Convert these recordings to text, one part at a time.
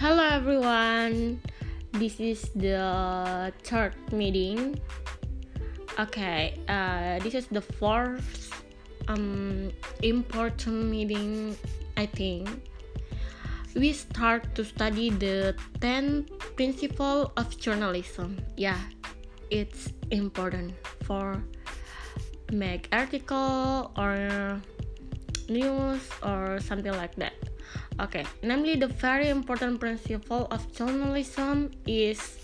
Hello everyone. This is the third meeting. Okay, uh, this is the fourth um, important meeting. I think we start to study the 10 principle of journalism. Yeah, it's important for make article or news or something like that. Okay, namely the very important principle of journalism is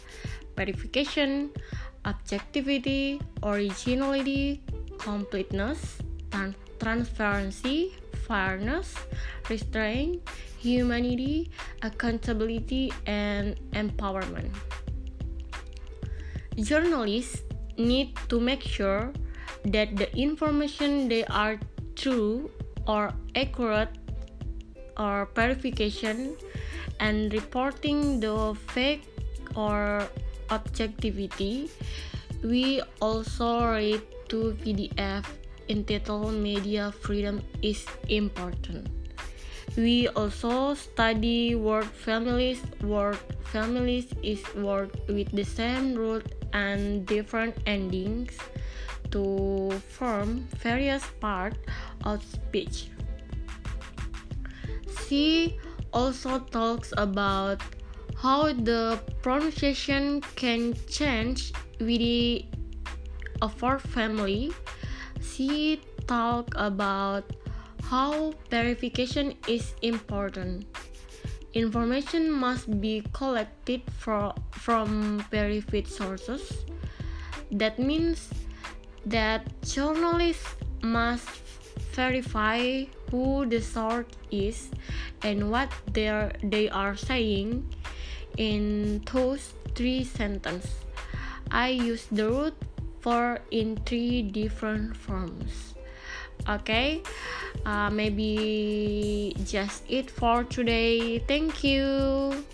verification, objectivity, originality, completeness, transparency, fairness, restraint, humanity, accountability, and empowerment. Journalists need to make sure that the information they are true or accurate or verification and reporting the fake or objectivity. We also read to pdf entitled media freedom is important. We also study word families word families is word with the same root and different endings to form various parts of speech she also talks about how the pronunciation can change within a four family. She talk about how verification is important. Information must be collected for, from verified sources. That means that journalists must verify who the source is and what they are, they are saying in those three sentences. I use the root for in three different forms. Okay, uh, maybe just it for today. Thank you.